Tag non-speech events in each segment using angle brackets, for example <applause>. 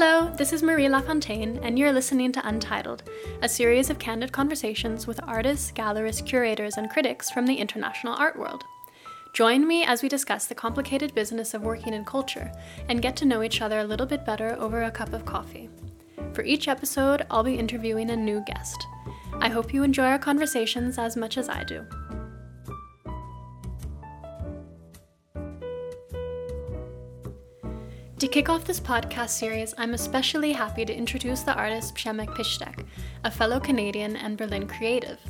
Hello, this is Marie Lafontaine, and you're listening to Untitled, a series of candid conversations with artists, gallerists, curators, and critics from the international art world. Join me as we discuss the complicated business of working in culture and get to know each other a little bit better over a cup of coffee. For each episode, I'll be interviewing a new guest. I hope you enjoy our conversations as much as I do. To kick off this podcast series, I'm especially happy to introduce the artist Przemek Pyszczek, a fellow Canadian and Berlin creative.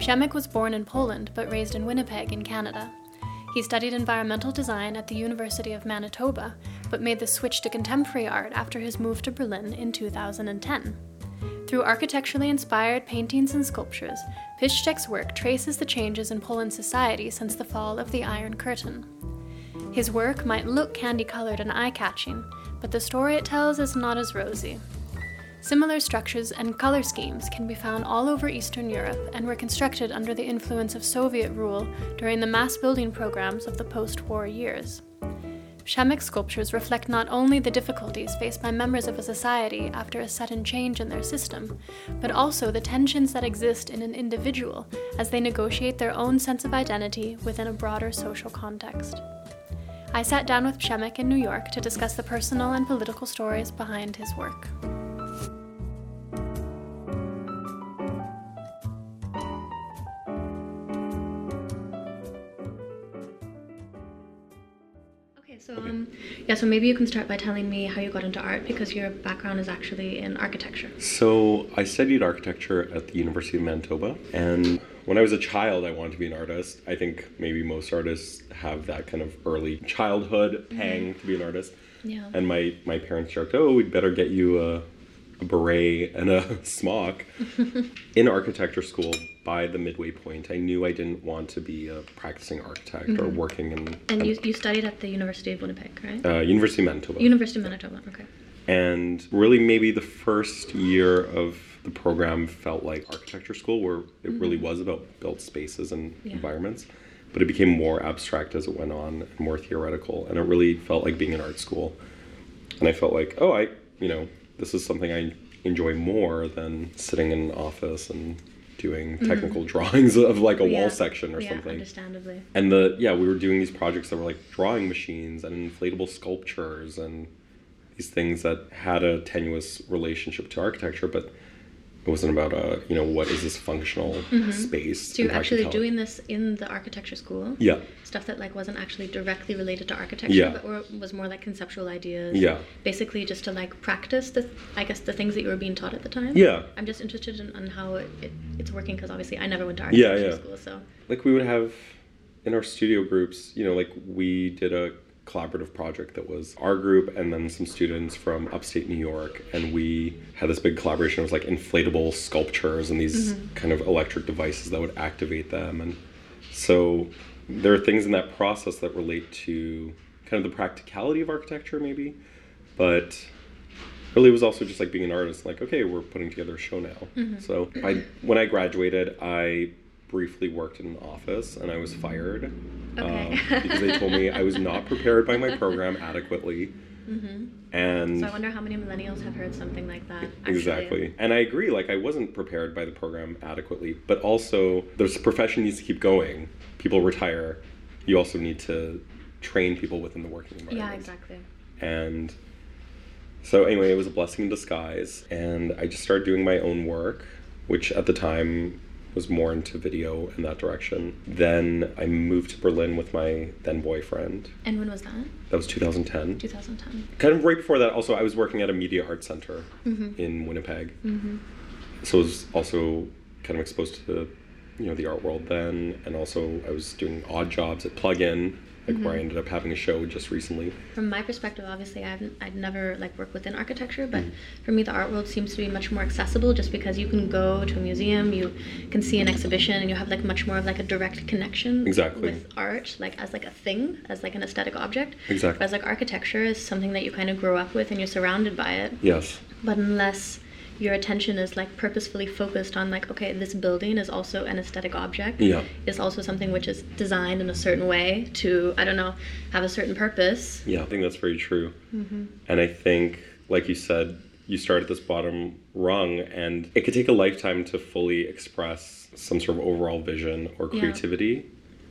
Przemek was born in Poland but raised in Winnipeg in Canada. He studied environmental design at the University of Manitoba, but made the switch to contemporary art after his move to Berlin in 2010. Through architecturally inspired paintings and sculptures, Pyszczek's work traces the changes in Poland society since the fall of the Iron Curtain. His work might look candy colored and eye catching, but the story it tells is not as rosy. Similar structures and color schemes can be found all over Eastern Europe and were constructed under the influence of Soviet rule during the mass building programs of the post war years. Przemek's sculptures reflect not only the difficulties faced by members of a society after a sudden change in their system, but also the tensions that exist in an individual as they negotiate their own sense of identity within a broader social context. I sat down with Przemek in New York to discuss the personal and political stories behind his work. Yeah, so maybe you can start by telling me how you got into art because your background is actually in architecture. So I studied architecture at the University of Manitoba, and when I was a child, I wanted to be an artist. I think maybe most artists have that kind of early childhood mm-hmm. pang to be an artist. Yeah. And my my parents joked, "Oh, we'd better get you a, a beret and a <laughs> smock." <laughs> in architecture school, by the midway point, I knew I didn't want to be a practicing architect or working in And you, you studied at the University of Winnipeg, right? uh, University of Manitoba. University of Manitoba, okay. and really maybe the first year of the program felt like architecture school where it really was about built spaces and Yeah. environments but it became more abstract as it went on and more theoretical and it really felt like being in art school and i felt like oh i you know this is something i enjoy more than sitting in an office and doing mm-hmm. technical <laughs> drawings of like a Yeah. wall section or yeah, something understandably. and the yeah we were doing these projects that were like drawing machines and inflatable sculptures and these things that had a tenuous relationship to architecture but it wasn't about a you know what is this functional space Mm-hmm. So you're actually doing this in the architecture school? yeah Stuff that like wasn't actually directly related to architecture, Yeah. but was more like conceptual ideas. yeah Basically, just to like practice the, I guess, the things that you were being taught at the time. yeah I'm just interested in, in how it, it, it's working because obviously I never went to Yeah, architecture yeah. school, so like we would have in our studio groups you know like we did a collaborative project that was our group and then some students from upstate new york. And we had this big collaboration. It was like inflatable sculptures and these mm-hmm. kind of electric devices that would activate them. And so there are things in that process that relate to kind of the practicality of architecture maybe. But really it was also just like being an artist like okay we're putting together a show now. Mm-hmm. So I, when i graduated i briefly worked in an office and i was fired Okay. um, because they told me i was not prepared by my program adequately and so I wonder how many millennials have heard something like that. Actually. Exactly. And I agree, like, I wasn't prepared by the program adequately, but also, this profession needs to keep going. People retire. You also need to train people within the working environment. Yeah, exactly. And so, anyway, it was a blessing in disguise. And I just started doing my own work, which at the time was more into video in that direction. Then I moved to Berlin with my then boyfriend. And when was that? That was 2010 2010. kind of right before that also i was working at a media art center Mm-hmm. in winnipeg so i was also kind of exposed to you know the art world then and also i was doing odd jobs at plug-in like Mm-hmm. where i ended up having a show just recently From my perspective, obviously, I've I'd never like worked within architecture, but Mm. for me, the art world seems to be much more accessible, just because you can go to a museum, you can see an exhibition, and you have like much more of like a direct connection Exactly. with art, like as like a thing, as like an aesthetic object. Exactly. Whereas like architecture is something that you kind of grow up with, and you're surrounded by it. yes But unless your attention is like purposefully focused on like okay this building is also an aesthetic object Yeah. is also something which is designed in a certain way to i don't know have a certain purpose yeah i think that's very true Mm-hmm. and i think like you said, you start at this bottom rung, and it could take a lifetime to fully express some sort of overall vision or Yeah.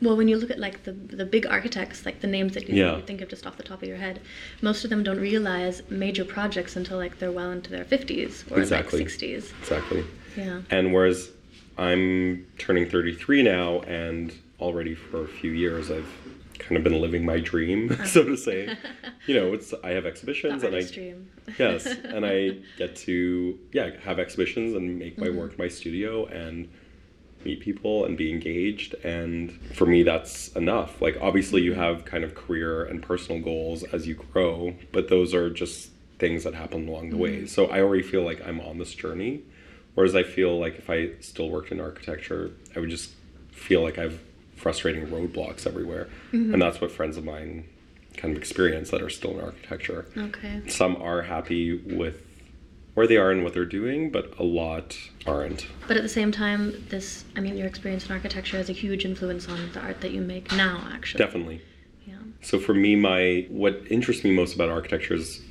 Well, when you look at like the the big architects, like the names that you, Yeah. think of just off the top of your head, most of them don't realize major projects until like they're well into their fifties or Exactly. like sixties. Exactly. Yeah. And whereas I'm turning 33 now, and already for a few years I've kind of been living my dream, <laughs> so to say. <laughs> You know, it's I have exhibitions and I dream. yes, and I <laughs> get to yeah have exhibitions and make my mm-hmm. work my studio and meet people and be engaged and for me that's enough. Like obviously you have kind of career and personal goals as you grow but those are just things that happen along the way. Mm-hmm. So i already feel like i'm on this journey whereas i feel like if i still worked in architecture i would just feel like i've frustrating roadblocks everywhere. Mm-hmm. And that's what friends of mine kind of experience that are still in architecture. Okay. some are happy with where they are and what they're doing, but a lot aren't. But at the same time, this I mean, your experience in architecture has a huge influence on the art that you make now. Actually. Definitely. Yeah. So for me, my what interests me most about architecture is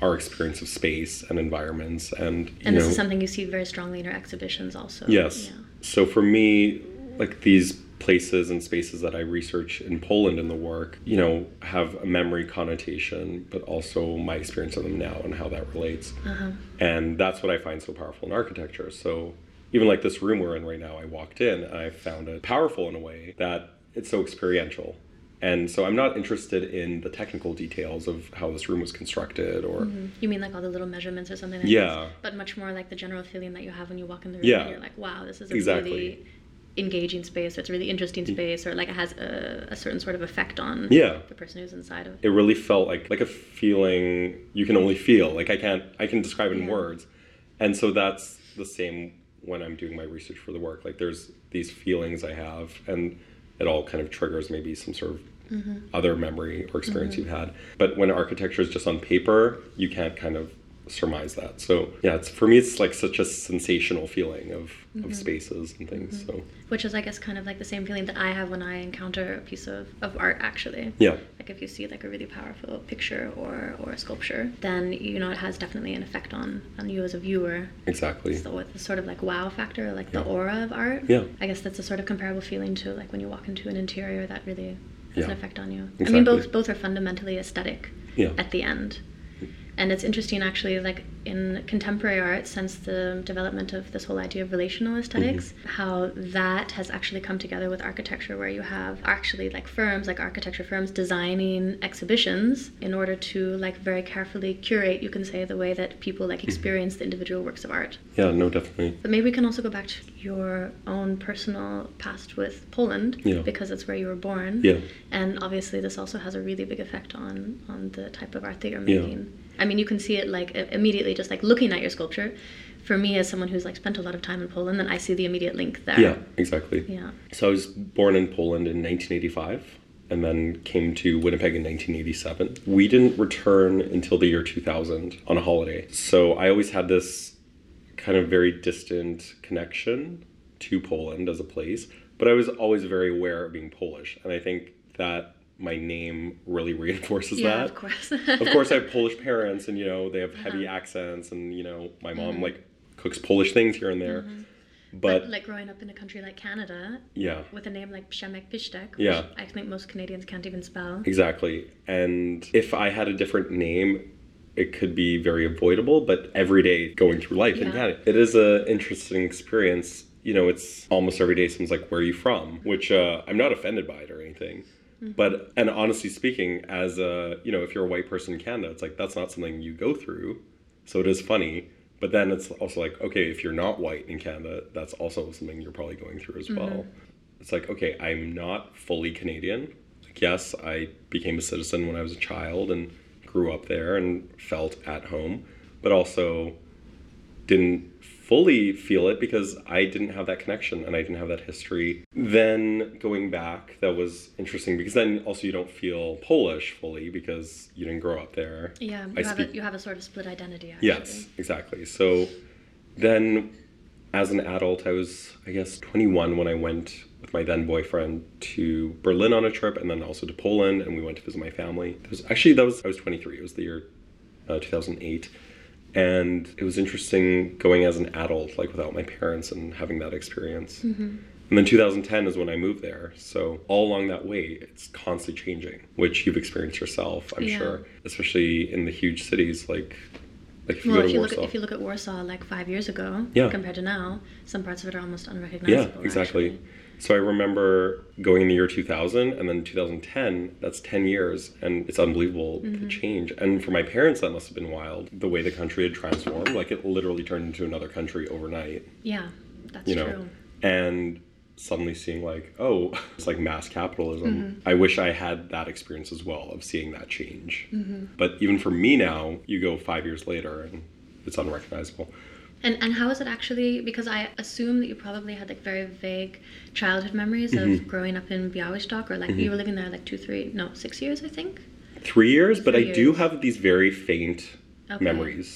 our experience of space and environments, and you And this know, is something you see very strongly in your exhibitions, also. yes. Yeah. So for me, like these places and spaces that I research in Poland in the work, you know, have a memory connotation, but also my experience of them now and how that relates. Uh-huh. And that's what I find so powerful in architecture. So even like this room we're in right now, I walked in and I found it powerful in a way that it's so experiential. And so I'm not interested in the technical details of how this room was constructed or Mhm. You mean like all the little measurements or something like Yeah. this? But much more like the general feeling that you have when you walk in the room. Yeah. And you're like, wow, this is a Exactly. really engaging space, or it's a really interesting mm. space, or like it has a, a certain sort of effect on Yeah. the person who's inside of it. it really felt like like a feeling you can only feel. Like I can't I can describe in Yeah. words. And so that's the same when I'm doing my research for the work. Like there's these feelings I have and it all kind of triggers maybe some sort of mm-hmm. other memory or experience mm-hmm. you've had. But when architecture is just on paper, you can't kind of surmise that. So yeah, it's for me it's like such a sensational feeling of, of mm-hmm. spaces and things. Mm-hmm. So Which is, I guess, kind of like the same feeling that I have when I encounter a piece of, of art, actually. yeah. Like if you see like a really powerful picture or, or a sculpture, then you know it has definitely an effect on, on you as a viewer. Exactly. So with the sort of like wow factor, like the aura of art. Yeah. I guess that's a sort of comparable feeling to like when you walk into an interior that really has an effect on you. Exactly. I mean, both both are fundamentally aesthetic Yeah. at the end. And it's interesting actually, like in contemporary art, since the development of this whole idea of relational aesthetics, Mm-hmm. how that has actually come together with architecture, where you have actually like firms, like architecture firms, designing exhibitions in order to like very carefully curate, you can say, the way that people like Mm-hmm. experience the individual works of art. Yeah, no definitely. But maybe we can also go back to your own personal past with Poland, Yeah. because it's where you were born. Yeah. And obviously, this also has a really big effect on on the type of art that you're Yeah. I mean, you can see it like immediately, just like looking at your sculpture. For me, as someone who's like spent a lot of time in Poland, then I see the immediate link there. Yeah, exactly. Yeah. So I was born in Poland in 1985 and then came to Winnipeg in 1987. We didn't return until the year 2000 on a holiday. So I always had this kind of very distant connection to Poland as a place, but I was always very aware of being Polish. And I think that my name really <laughs> reinforces Yeah, that of course. of course, I have <laughs> Polish parents, and you know they have heavy Uh-huh. accents, and you know my mom Mm-hmm. like cooks Polish things here and there. But, But like growing up in a country like Canada yeah, with a name like Przemek Pyszczek, Yeah. I think most Canadians can't even spell. exactly. And if I had a different name, it could be very avoidable. But every day going through life in Yeah. Canada, it is an interesting experience. You know, it's almost every day someone's like, "Where are you from?" Which uh, I'm not offended by it or anything. Mm-hmm. But and honestly speaking, as a you know, if you're a white person in Canada, it's like that's not something you go through. So it is funny. But then it's also like, okay, if you're not white in Canada, that's also something you're probably going through as well. Mm-hmm. It's like, okay, I'm not fully Canadian. Like, yes, I became a citizen when I was a child and grew up there and felt at home, but also didn't fully feel it because I didn't have that connection and I didn't have that history. Then going back, that was interesting because then also you don't feel Polish fully because you didn't grow up there. Yeah, you I have speak- a, you have a sort of split identity. Actually. Yes, exactly. So then as an adult, I was, I guess, 21 when I went with my then boyfriend to Berlin on a trip and then also to Poland and we went to visit my family. It was actually, that was, I was 23. It was the year uh, 2008. And it was interesting going as an adult, like without my parents, and having that experience. Mm-hmm. And then 2010 is when I moved there. So all along that way, it's constantly changing, which you've experienced yourself, I'm Yeah. sure, especially in the huge cities like like if you Well, go if to you look at if you look at Warsaw like five years ago Yeah. compared to now, some parts of it are almost unrecognizable. yeah, exactly. actually. So I remember going in the year 2000 and then 2010, that's 10 years and it's unbelievable Mm-hmm. the change. And for my parents that must have been wild, the way the country had transformed, like it literally turned into another country overnight. Yeah, that's you know true. and suddenly seeing like oh <laughs> it's like mass capitalism Mm-hmm. i wish i had that experience as well of seeing that change Mm-hmm. but even for me now you go five years later and it's unrecognizable And and how is it actually? Because I assume that you probably had like very vague childhood memories Mm-hmm. of growing up in Białystok, or like you were living there like two, three, no, six years, I think. three years but Three i do have these very faint Okay. memories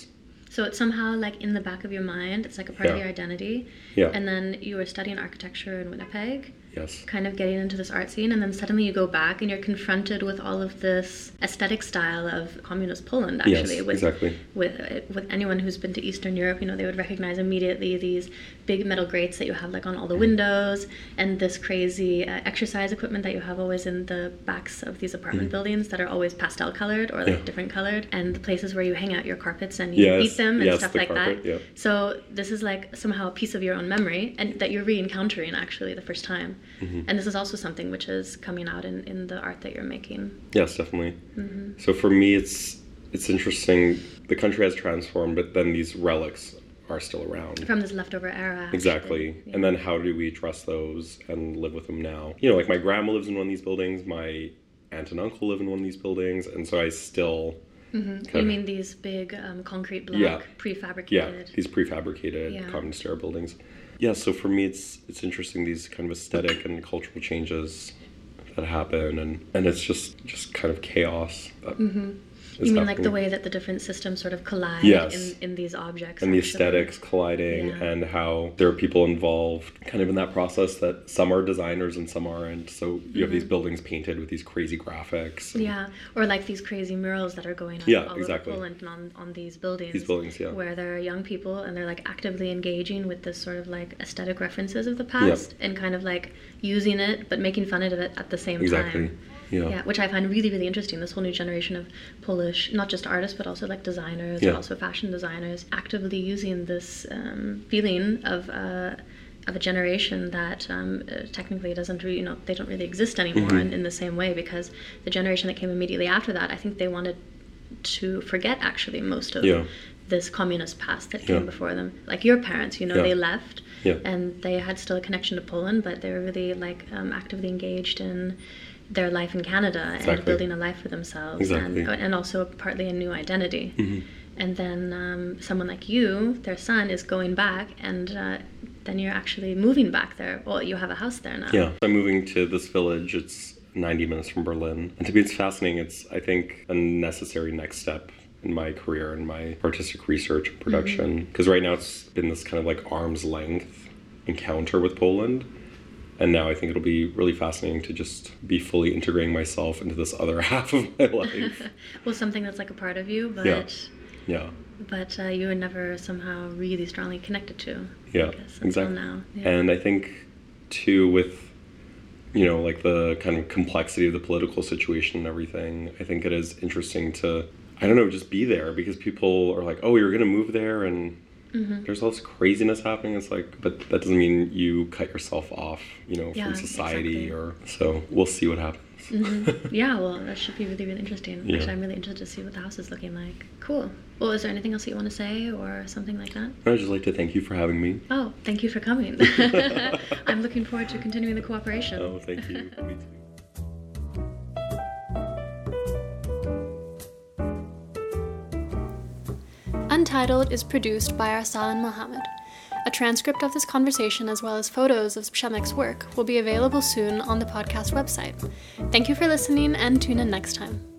So it's somehow like in the back of your mind. It's like a part of your identity. yeah And then you were studying architecture in Winnipeg, yes kind of getting into this art scene, and then suddenly you go back and you're confronted with all of this aesthetic style of communist Poland. Actually, yes with exactly with with anyone who's been to Eastern Europe, you know, they would recognize immediately these big metal grates that you have like on all the windows, and this crazy uh, exercise equipment that you have always in the backs of these apartment buildings that are always pastel colored or like Mm. Yeah. different colored, and the places where you hang out your carpets and you Yes, beat them and yes, stuff the like carpet, that. yeah. So this is like somehow a piece of your own memory, and that you're re-encountering actually the first time, Mm-hmm. and this is also something which is coming out in in the art that you're making. yes definitely Mm-hmm. so for me it's it's interesting the country has transformed but then these relics are still around From this leftover era. Exactly. Yeah. And then how do we address those and live with them now? You know, like my grandma lives in one of these buildings, my aunt and uncle live in one of these buildings, and so I still You kind of- mean these big um, concrete block Yeah. prefabricated? yeah, these prefabricated Yeah. communist era buildings. Yeah, so for me it's it's interesting these kind of aesthetic and cultural changes that happen and and it's just just kind of chaos. that is Mm-hmm. You mean like the way that the different systems sort of collide Yes. in, in these objects? and the aesthetics colliding Yeah. and how there are people involved kind of in that process that some are designers and some aren't so you have these buildings painted with these crazy graphics and Mm-hmm. Yeah, or like these crazy murals that are going on Yeah, all exactly. over Poland and on, on these buildings. these buildings yeah Where there are young people and they're like actively engaging with this sort of like aesthetic references of the past and kind of like using it but making fun of it at the same exactly time. Yeah Yeah, which I find really, really interesting. This whole new generation of Polish, not just artists, but also like designers, Yeah. and also fashion designers, actively using this um, feeling of uh, of a generation that um, uh, technically doesn't really, you know, they don't really exist anymore Mm-hmm. in, in the same way because the generation that came immediately after that, I think they wanted to forget actually most of Yeah. this communist past that came Yeah. before them. Like your parents, you know, Yeah. they left and they had still a connection to Poland, but they were really like um, actively engaged in their life in Canada and building a life for themselves, Exactly. and and also partly a new identity. Mm-hmm. And then um, someone like you, their son, is going back, and uh, then you're actually moving back there. Well, you have a house there now. Yeah. I'm moving to this village. It's 90 minutes from Berlin. And to me, it's fascinating. It's, I think, a necessary next step in my career and my artistic research and production. Because right now it's been this kind of like arm's length encounter with Poland. And now I think it'll be really fascinating to just be fully integrating myself into this other <laughs> half of my life. <laughs> well, something that's like a part of you, but Yeah. yeah. but uh, you were never somehow really strongly connected to. Yeah, I guess, exactly. now. Yeah. And I think, too, with you know, like the kind of complexity of the political situation and everything, I think it is interesting to, I don't know, just be there because people are like, oh, you're going to move there and Mm-hmm. there's all this craziness happening. It's like, but that doesn't mean you cut yourself off, you know, Yeah, from society exactly. or so we'll see what happens. yeah, <laughs> well, that should be really, really interesting. Yeah. Actually, I'm really interested to see what the house is looking like. Cool. Well, is there anything else that you want to say or something like that? I'd just like to thank you for having me. Oh, thank you for coming. <laughs> <laughs> I'm looking forward to continuing the cooperation. Oh, thank you. me too. Untitled is produced by Arsalan Mohammed. A transcript of this conversation, as well as photos of Przemek's work, will be available soon on the podcast website. Thank you for listening and tune in next time.